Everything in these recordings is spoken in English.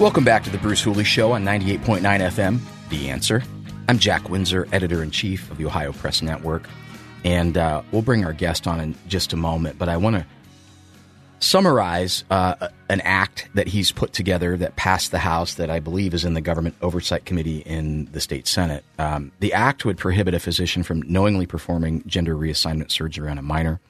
Welcome back to the Bruce Hooley Show on 98.9 FM, The Answer. I'm Jack Windsor, editor in chief of the Ohio Press Network, and uh, we'll bring our guest on in just a moment. But I want to summarize uh, an act that he's put together that passed the House that I believe is in the Government Oversight Committee in the state Senate. Um, the act would prohibit a physician from knowingly performing gender reassignment surgery on a minor,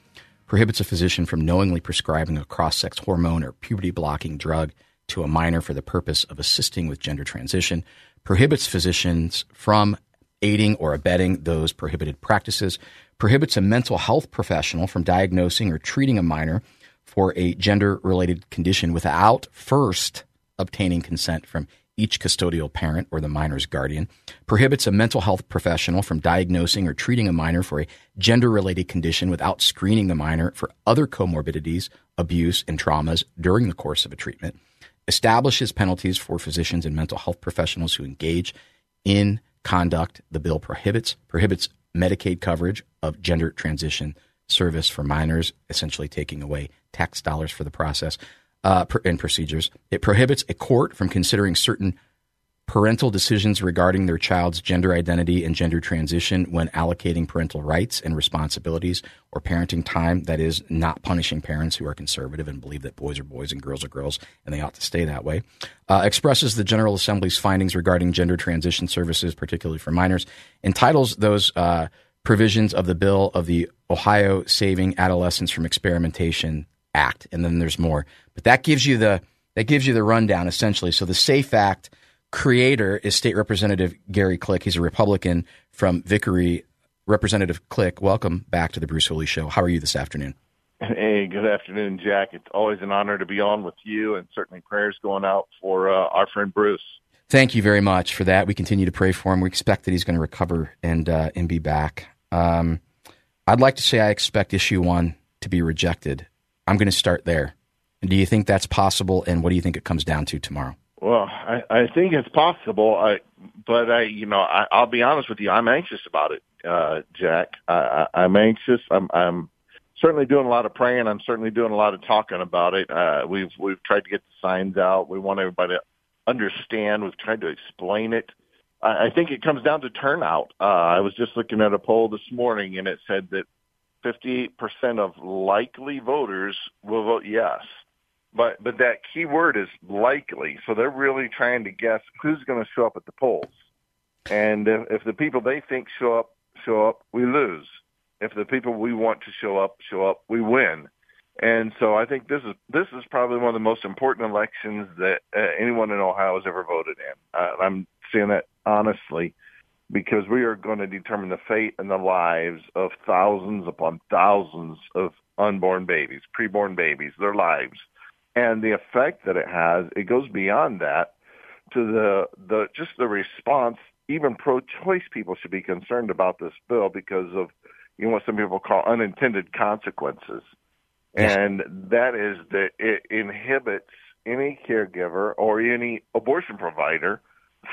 prohibits a physician from knowingly prescribing a cross sex hormone or puberty blocking drug to a minor for the purpose of assisting with gender transition, prohibits physicians from aiding or abetting those prohibited practices, prohibits a mental health professional from diagnosing or treating a minor for a gender related condition without first obtaining consent from each custodial parent or the minor's guardian, prohibits a mental health professional from diagnosing or treating a minor for a gender related condition without screening the minor for other comorbidities, abuse, and traumas during the course of a treatment, establishes penalties for physicians and mental health professionals who engage in conduct the bill prohibits, prohibits Medicaid coverage of gender transition service for minors, essentially taking away tax dollars for the process uh, and procedures. It prohibits a court from considering certain parental decisions regarding their child's gender identity and gender transition when allocating parental rights and responsibilities or parenting time that is not punishing parents who are conservative and believe that boys are boys and girls are girls and they ought to stay that way uh, expresses the general assembly's findings regarding gender transition services particularly for minors entitles those uh, provisions of the bill of the ohio saving adolescents from experimentation act. And then there's more. But that gives you the that gives you the rundown essentially. So the safe act creator is State Representative Gary Click. He's a Republican from Vickery. Representative Click, welcome back to the Bruce Hooley Show. How are you this afternoon? Hey, good afternoon, Jack. It's always an honor to be on with you, and certainly prayers going out for uh, our friend Bruce. Thank you very much for that. We continue to pray for him. We expect that he's going to recover and uh, and be back. Um, I'd like to say I expect issue one to be rejected. I'm going to start there. Do you think that's possible? And what do you think it comes down to tomorrow? Well, I, I think it's possible, I, but I, you know, I, I'll be honest with you. I'm anxious about it, uh, Jack. I, I, I'm anxious. I'm, I'm certainly doing a lot of praying. I'm certainly doing a lot of talking about it. Uh, we've we've tried to get the signs out. We want everybody to understand. We've tried to explain it. I, I think it comes down to turnout. Uh, I was just looking at a poll this morning, and it said that 58% of likely voters will vote yes. But but that key word is likely. So they're really trying to guess who's going to show up at the polls. And if, if the people they think show up show up, we lose. If the people we want to show up show up, we win. And so I think this is this is probably one of the most important elections that uh, anyone in Ohio has ever voted in. Uh, I'm saying that honestly because we are going to determine the fate and the lives of thousands upon thousands of unborn babies, preborn babies, their lives and the effect that it has, it goes beyond that to the the just the response. Even pro-choice people should be concerned about this bill because of you know what some people call unintended consequences, yes. and that is that it inhibits any caregiver or any abortion provider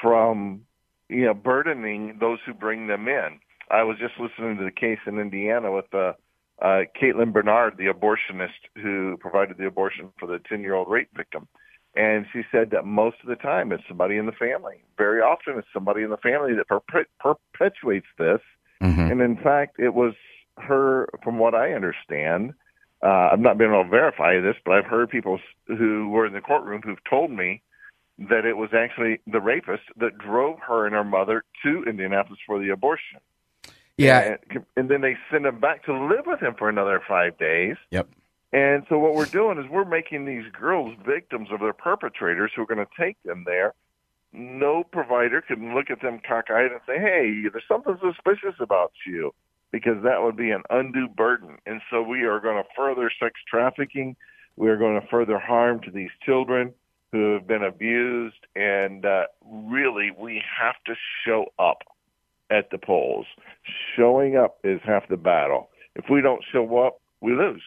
from you know burdening those who bring them in. I was just listening to the case in Indiana with the uh, Caitlin Bernard, the abortionist who provided the abortion for the 10 year old rape victim. And she said that most of the time it's somebody in the family. Very often it's somebody in the family that perpetuates this. Mm-hmm. And in fact, it was her, from what I understand, uh, I've not been able to verify this, but I've heard people who were in the courtroom who've told me that it was actually the rapist that drove her and her mother to Indianapolis for the abortion. Yeah. And, and then they send him back to live with him for another five days. Yep. And so what we're doing is we're making these girls victims of their perpetrators who are going to take them there no provider can look at them cockeyed and say, "Hey, there's something suspicious about you," because that would be an undue burden. And so we are going to further sex trafficking. We are going to further harm to these children who have been abused, and uh, really, we have to show up at the polls. Showing up is half the battle. If we don't show up, we lose.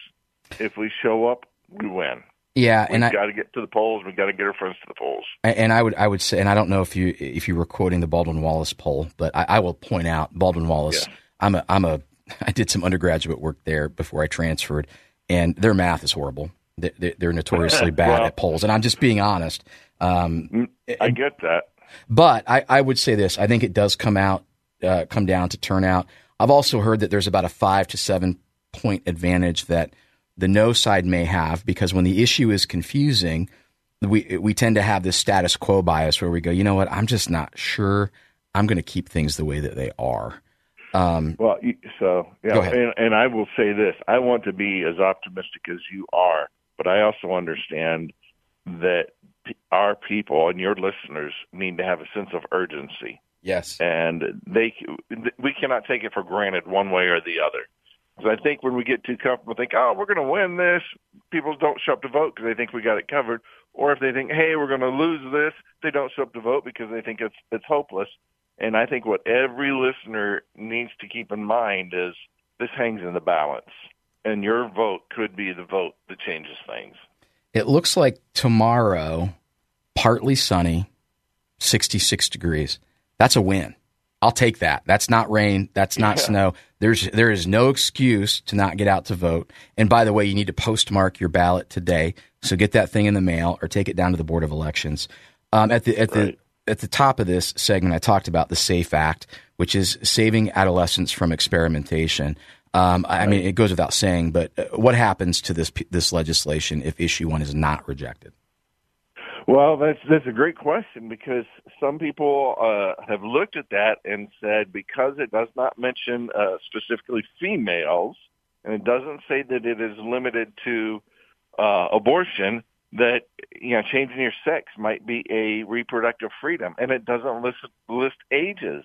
If we show up, we win. Yeah, and we got to get to the polls. We got to get our friends to the polls. And I would, I would say, and I don't know if you if you were quoting the Baldwin Wallace poll, but I, I will point out Baldwin Wallace. Yeah. I'm a, I'm a, I did some undergraduate work there before I transferred, and their math is horrible. They're, they're notoriously bad well, at polls, and I'm just being honest. Um, mm, I get that, but I, I would say this: I think it does come out, uh, come down to turnout. I've also heard that there's about a five to seven point advantage that the no side may have because when the issue is confusing, we we tend to have this status quo bias where we go, you know what, I'm just not sure. I'm going to keep things the way that they are. Um, well, so yeah, and, and I will say this: I want to be as optimistic as you are, but I also understand that our people and your listeners need to have a sense of urgency. Yes, and they we cannot take it for granted one way or the other. Because I think when we get too comfortable, think, oh, we're going to win this, people don't show up to vote because they think we got it covered. Or if they think, hey, we're going to lose this, they don't show up to vote because they think it's it's hopeless. And I think what every listener needs to keep in mind is this hangs in the balance, and your vote could be the vote that changes things. It looks like tomorrow, partly sunny, 66 degrees. That's a win. I'll take that. That's not rain. That's not yeah. snow. There's there is no excuse to not get out to vote. And by the way, you need to postmark your ballot today. So get that thing in the mail or take it down to the Board of Elections. Um, at the at right. the at the top of this segment, I talked about the SAFE Act, which is saving adolescents from experimentation. Um, I right. mean, it goes without saying, but uh, what happens to this this legislation if issue one is not rejected? Well, that's that's a great question because some people uh, have looked at that and said because it does not mention uh, specifically females and it doesn't say that it is limited to uh, abortion, that you know changing your sex might be a reproductive freedom, and it doesn't list list ages.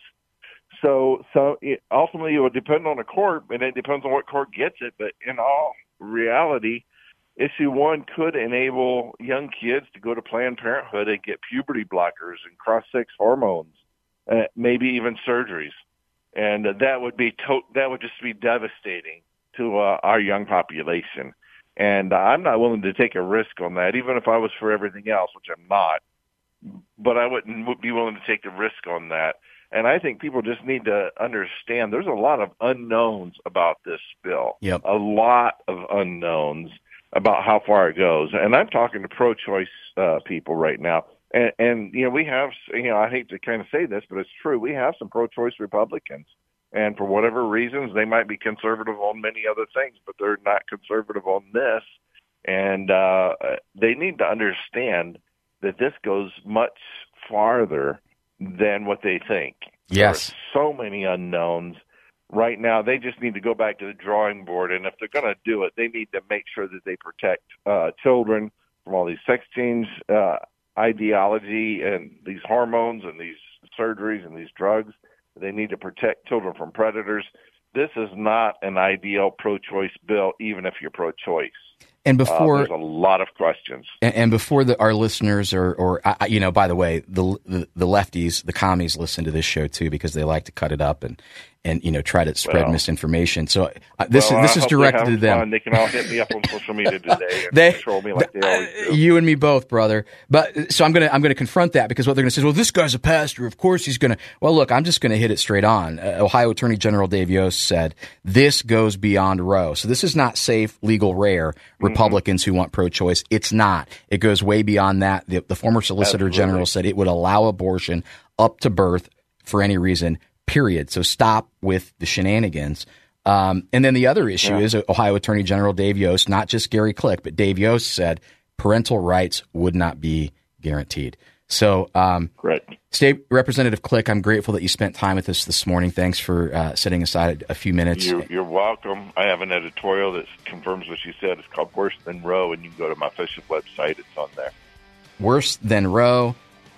So, so it, ultimately, it would depend on the court, and it depends on what court gets it. But in all reality, Issue one could enable young kids to go to Planned Parenthood and get puberty blockers and cross-sex hormones, uh, maybe even surgeries, and that would be to- that would just be devastating to uh, our young population. And I'm not willing to take a risk on that, even if I was for everything else, which I'm not. But I wouldn't be willing to take the risk on that. And I think people just need to understand there's a lot of unknowns about this bill. Yep. A lot of unknowns about how far it goes. And I'm talking to pro-choice uh, people right now. And, and, you know, we have, you know, I hate to kind of say this, but it's true. We have some pro-choice Republicans. And for whatever reasons, they might be conservative on many other things, but they're not conservative on this. And uh, they need to understand that this goes much farther than what they think. Yes. There are so many unknowns right now they just need to go back to the drawing board and if they're going to do it they need to make sure that they protect uh children from all these sex change uh ideology and these hormones and these surgeries and these drugs. They need to protect children from predators. This is not an ideal pro-choice bill even if you're pro-choice and uh, before uh, there's a lot of questions, and, and before the, our listeners or, or uh, you know, by the way, the, the, the lefties, the commies listen to this show too because they like to cut it up and and you know try to spread well, misinformation. So uh, this well, is this is directed to them. Fun. They can all hit me up on social media today and they, control me like they always do. You and me both, brother. But so I'm gonna I'm gonna confront that because what they're gonna say is, well, this guy's a pastor. Of course he's gonna. Well, look, I'm just gonna hit it straight on. Uh, Ohio Attorney General Dave Yost said this goes beyond Roe. So this is not safe, legal, rare. Republicans who want pro-choice. It's not. It goes way beyond that. The, the former Solicitor Absolutely. General said it would allow abortion up to birth for any reason period. So stop with the shenanigans. Um, and then the other issue yeah. is Ohio Attorney General Dave Yost, not just Gary Click, but Dave Yost said parental rights would not be guaranteed. So, um, State Representative Click, I'm grateful that you spent time with us this morning. Thanks for uh, setting aside a, few minutes. You're, you're, welcome. I have an editorial that confirms what you said. It's called Worse Than Roe, and you can go to my official website. It's on there. Worse Than Roe.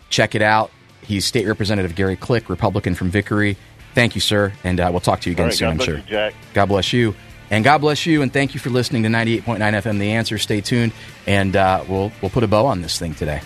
Check it out. he's State Representative Gary Click, Republican from Vickery. Thank you, sir, and uh, we'll talk to you again right, soon. God I'm sure. you, Jack. God bless you, and God bless you, and thank you for listening to 98.9 FM. The Answer. Stay tuned, and uh, we'll we'll put a bow on this thing today.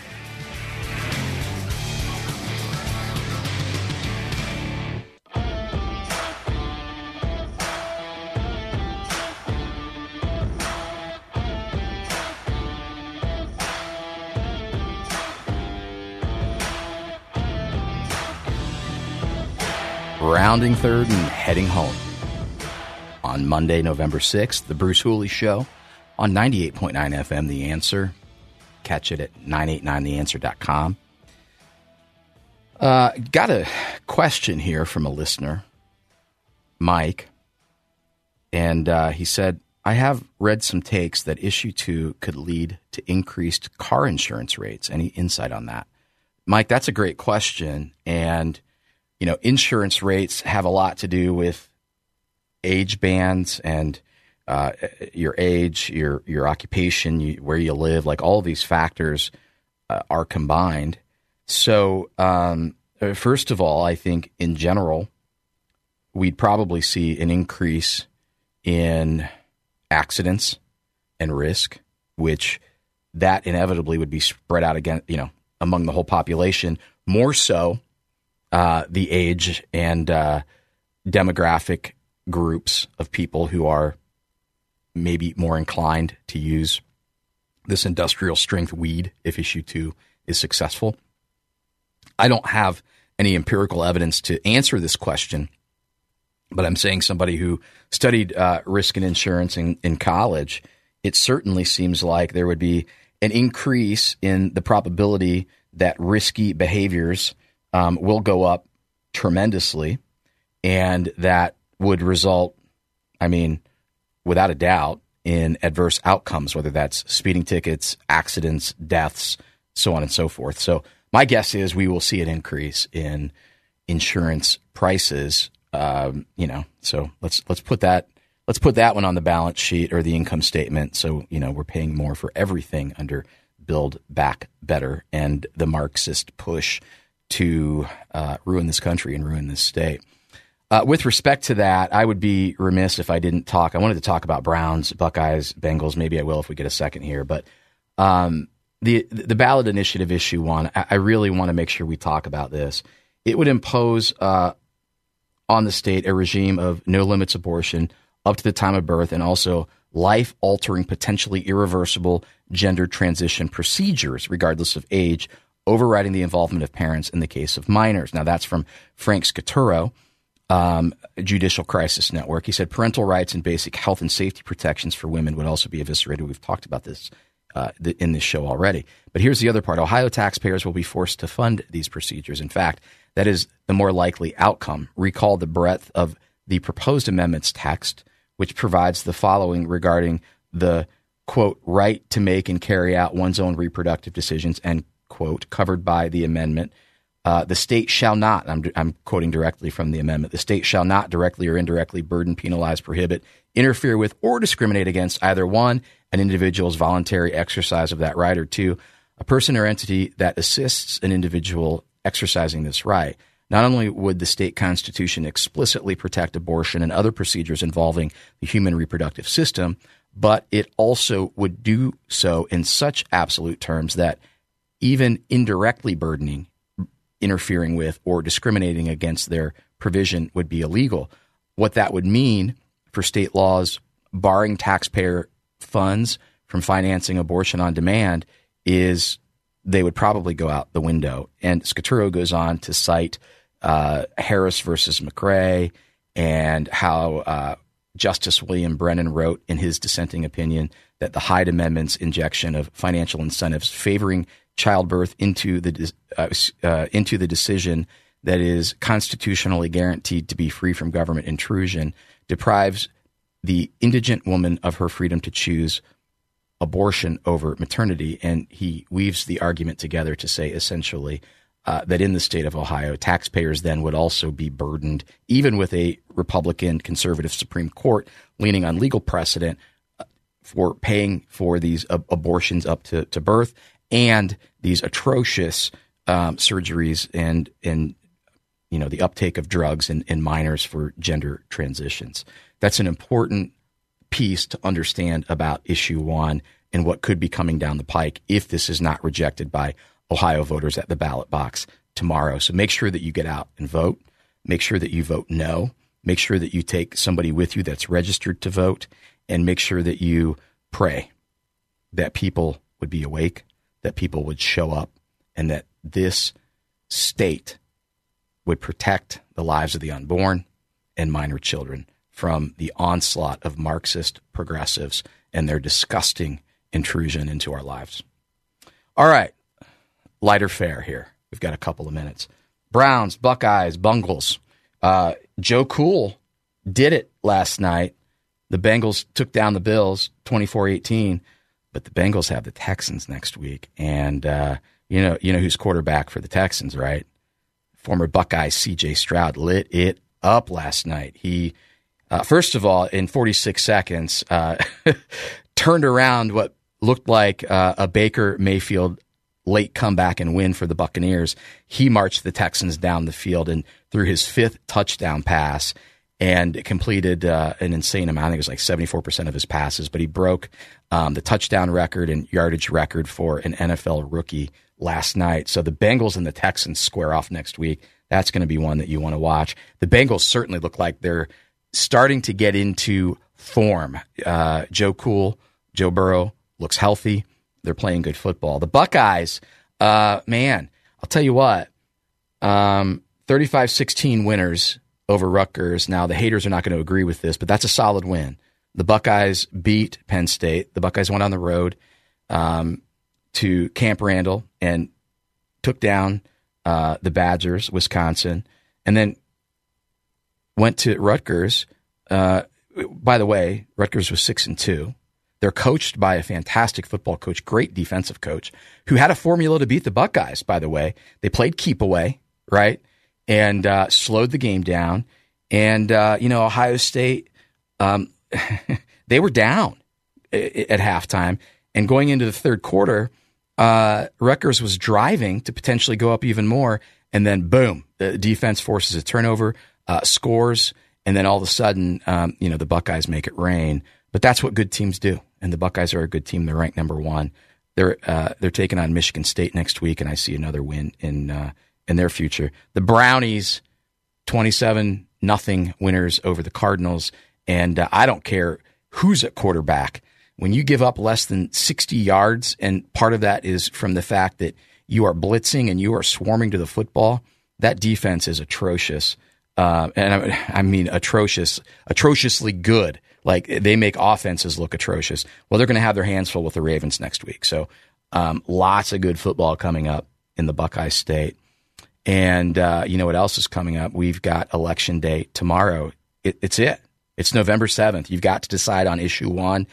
Rounding third and heading home. On Monday, November 6th, The Bruce Hooley Show on 98.9 FM, The Answer. Catch it at 989theanswer.com. Uh, got a question here from a listener, Mike. And uh, he said, I have read some takes that issue two could lead to increased car insurance rates. Any insight on that? Mike, that's a great question. And you know, insurance rates have a lot to do with age bands and uh, your age, your your occupation, you, where you live, like all these factors uh, are combined. So, um, first of all, I think in general, we'd probably see an increase in accidents and risk, which that inevitably would be spread out again, you know, among the whole population. More so uh, the age and uh, demographic groups of people who are maybe more inclined to use this industrial strength weed if issue two is successful. I don't have any empirical evidence to answer this question, but I'm saying somebody who studied uh, risk and insurance in, in college, it certainly seems like there would be an increase in the probability that risky behaviors um, will go up tremendously, and that would result, I mean, without a doubt, in adverse outcomes, whether that's speeding tickets, accidents, deaths, so on and so forth. So my guess is we will see an increase in insurance prices. Um, you know, so let's let's put that let's put that one on the balance sheet or the income statement. So you know we're paying more for everything under Build Back Better and the Marxist push to uh, ruin this country and ruin this state. Uh, with respect to that, I would be remiss if I didn't talk. I wanted to talk about Browns, Buckeyes, Bengals. Maybe I will if we get a second here. But um, the the ballot initiative issue one, I, I really want to make sure we talk about this. It would impose uh, on the state a regime of no limits abortion up to the time of birth, and also life altering, potentially irreversible gender transition procedures, regardless of age, overriding the involvement of parents in the case of minors. Now, that's from Frank Scaturro, um, Judicial Crisis Network. He said parental rights and basic health and safety protections for women would also be eviscerated. We've talked about this uh, in this show already. But here's the other part Ohio taxpayers will be forced to fund these procedures. In fact, that is the more likely outcome. Recall the breadth of the proposed amendment's text, which provides the following regarding the quote, right to make and carry out one's own reproductive decisions, and quote, covered by the amendment. Uh, the state shall not, I'm, I'm quoting directly from the amendment, the state shall not directly or indirectly burden, penalize, prohibit, interfere with, or discriminate against either one, an individual's voluntary exercise of that right, or two, a person or entity that assists an individual exercising this right. Not only would the state constitution explicitly protect abortion and other procedures involving the human reproductive system, but it also would do so in such absolute terms that even indirectly burdening, interfering with, or discriminating against their provision would be illegal. What that would mean for state laws barring taxpayer funds from financing abortion on demand is they would probably go out the window. And Scaturro goes on to cite uh, Harris versus McRae and how uh, Justice William Brennan wrote in his dissenting opinion that the Hyde Amendment's injection of financial incentives favoring childbirth into the uh, uh, into the decision that is constitutionally guaranteed to be free from government intrusion deprives the indigent woman of her freedom to choose abortion over maternity. And he weaves the argument together to say essentially uh, that in the state of Ohio, taxpayers then would also be burdened, even with a Republican conservative Supreme Court leaning on legal precedent uh, for paying for these abortions up to, to birth and these atrocious um, surgeries and and you know the uptake of drugs in, in minors for gender transitions. That's an important piece to understand about issue one and what could be coming down the pike if this is not rejected by Ohio voters at the ballot box tomorrow. So make sure that you get out and vote. Make sure that you vote no. Make sure that you take somebody with you that's registered to vote and make sure that you pray that people would be awake, that people would show up, and that this state would protect the lives of the unborn and minor children from the onslaught of Marxist progressives and their disgusting intrusion into our lives. All right, lighter fare here. We've got a couple of minutes. Browns, Buckeyes, Bungles. Uh, Joe Cool did it last night. The Bengals took down the Bills 24 18, but the Bengals have the Texans next week. And, uh, you know, you know who's quarterback for the Texans, right? Former Buckeye CJ Stroud lit it up last night. He, uh, first of all, in 46 seconds, uh, turned around what looked like uh, a Baker Mayfield late comeback and win for the Buccaneers. He marched the Texans down the field and threw his fifth touchdown pass and completed uh, an insane amount. I think it was like 74% of his passes, but he broke um, the touchdown record and yardage record for an NFL rookie last night. So the Bengals and the Texans square off next week. That's going to be one that you want to watch. The Bengals certainly look like they're starting to get into form. Uh, Joe Cool, Joe Burrow looks healthy. They're playing good football. The Buckeyes, uh, man, I'll tell you what, um, 35 16 winners over Rutgers. Now, the haters are not going to agree with this, but that's a solid win. The Buckeyes beat Penn State. The Buckeyes went on the road um, to Camp Randall and took down uh, the Badgers, Wisconsin, and then went to Rutgers. Uh, by the way, Rutgers was six and two. They're coached by a fantastic football coach, great defensive coach, who had a formula to beat the Buckeyes, by the way. They played keep away, right? And uh, slowed the game down. And, uh, you know, Ohio State, um, they were down at halftime. And going into the third quarter, uh, Rutgers was driving to potentially go up even more. And then, boom, the defense forces a turnover, uh, scores. And then all of a sudden, um, you know, the Buckeyes make it rain. But that's what good teams do and the Buckeyes are a good team. They're ranked number one. They're uh, they're taking on Michigan State next week, and I see another win in in their future. The Brownies, twenty seven nothing winners over the Cardinals, and uh, I don't care who's at quarterback. When you give up less than sixty yards, and part of that is from the fact that you are blitzing and you are swarming to the football, that defense is atrocious. Uh, and I, I mean atrocious, atrociously good. Like they make offenses look atrocious. Well, they're going to have their hands full with the Ravens next week. So um, lots of good football coming up in the Buckeye State. And uh, you know what else is coming up? We've got election day tomorrow. It, it's it. It's November 7th. You've got to decide on issue one.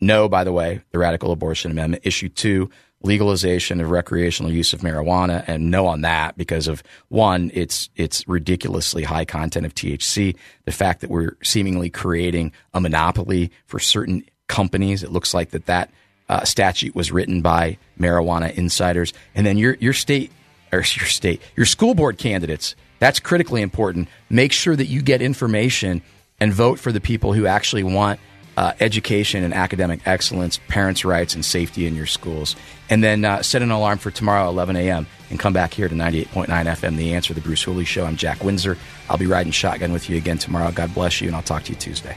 No, by the way, the radical abortion amendment. Issue two, legalization of recreational use of marijuana and no on that because of one it's it's ridiculously high content of THC the fact that we're seemingly creating a monopoly for certain companies it looks like that that uh, statute was written by marijuana insiders and then your your state or your state your school board candidates that's critically important make sure that you get information and vote for the people who actually want uh, education and academic excellence, parents' rights, and safety in your schools. And then uh, set an alarm for tomorrow, 11 a.m., and come back here to 98.9 FM, The Answer, The Bruce Hooley Show. I'm Jack Windsor. I'll be riding shotgun with you again tomorrow. God bless you, and I'll talk to you Tuesday.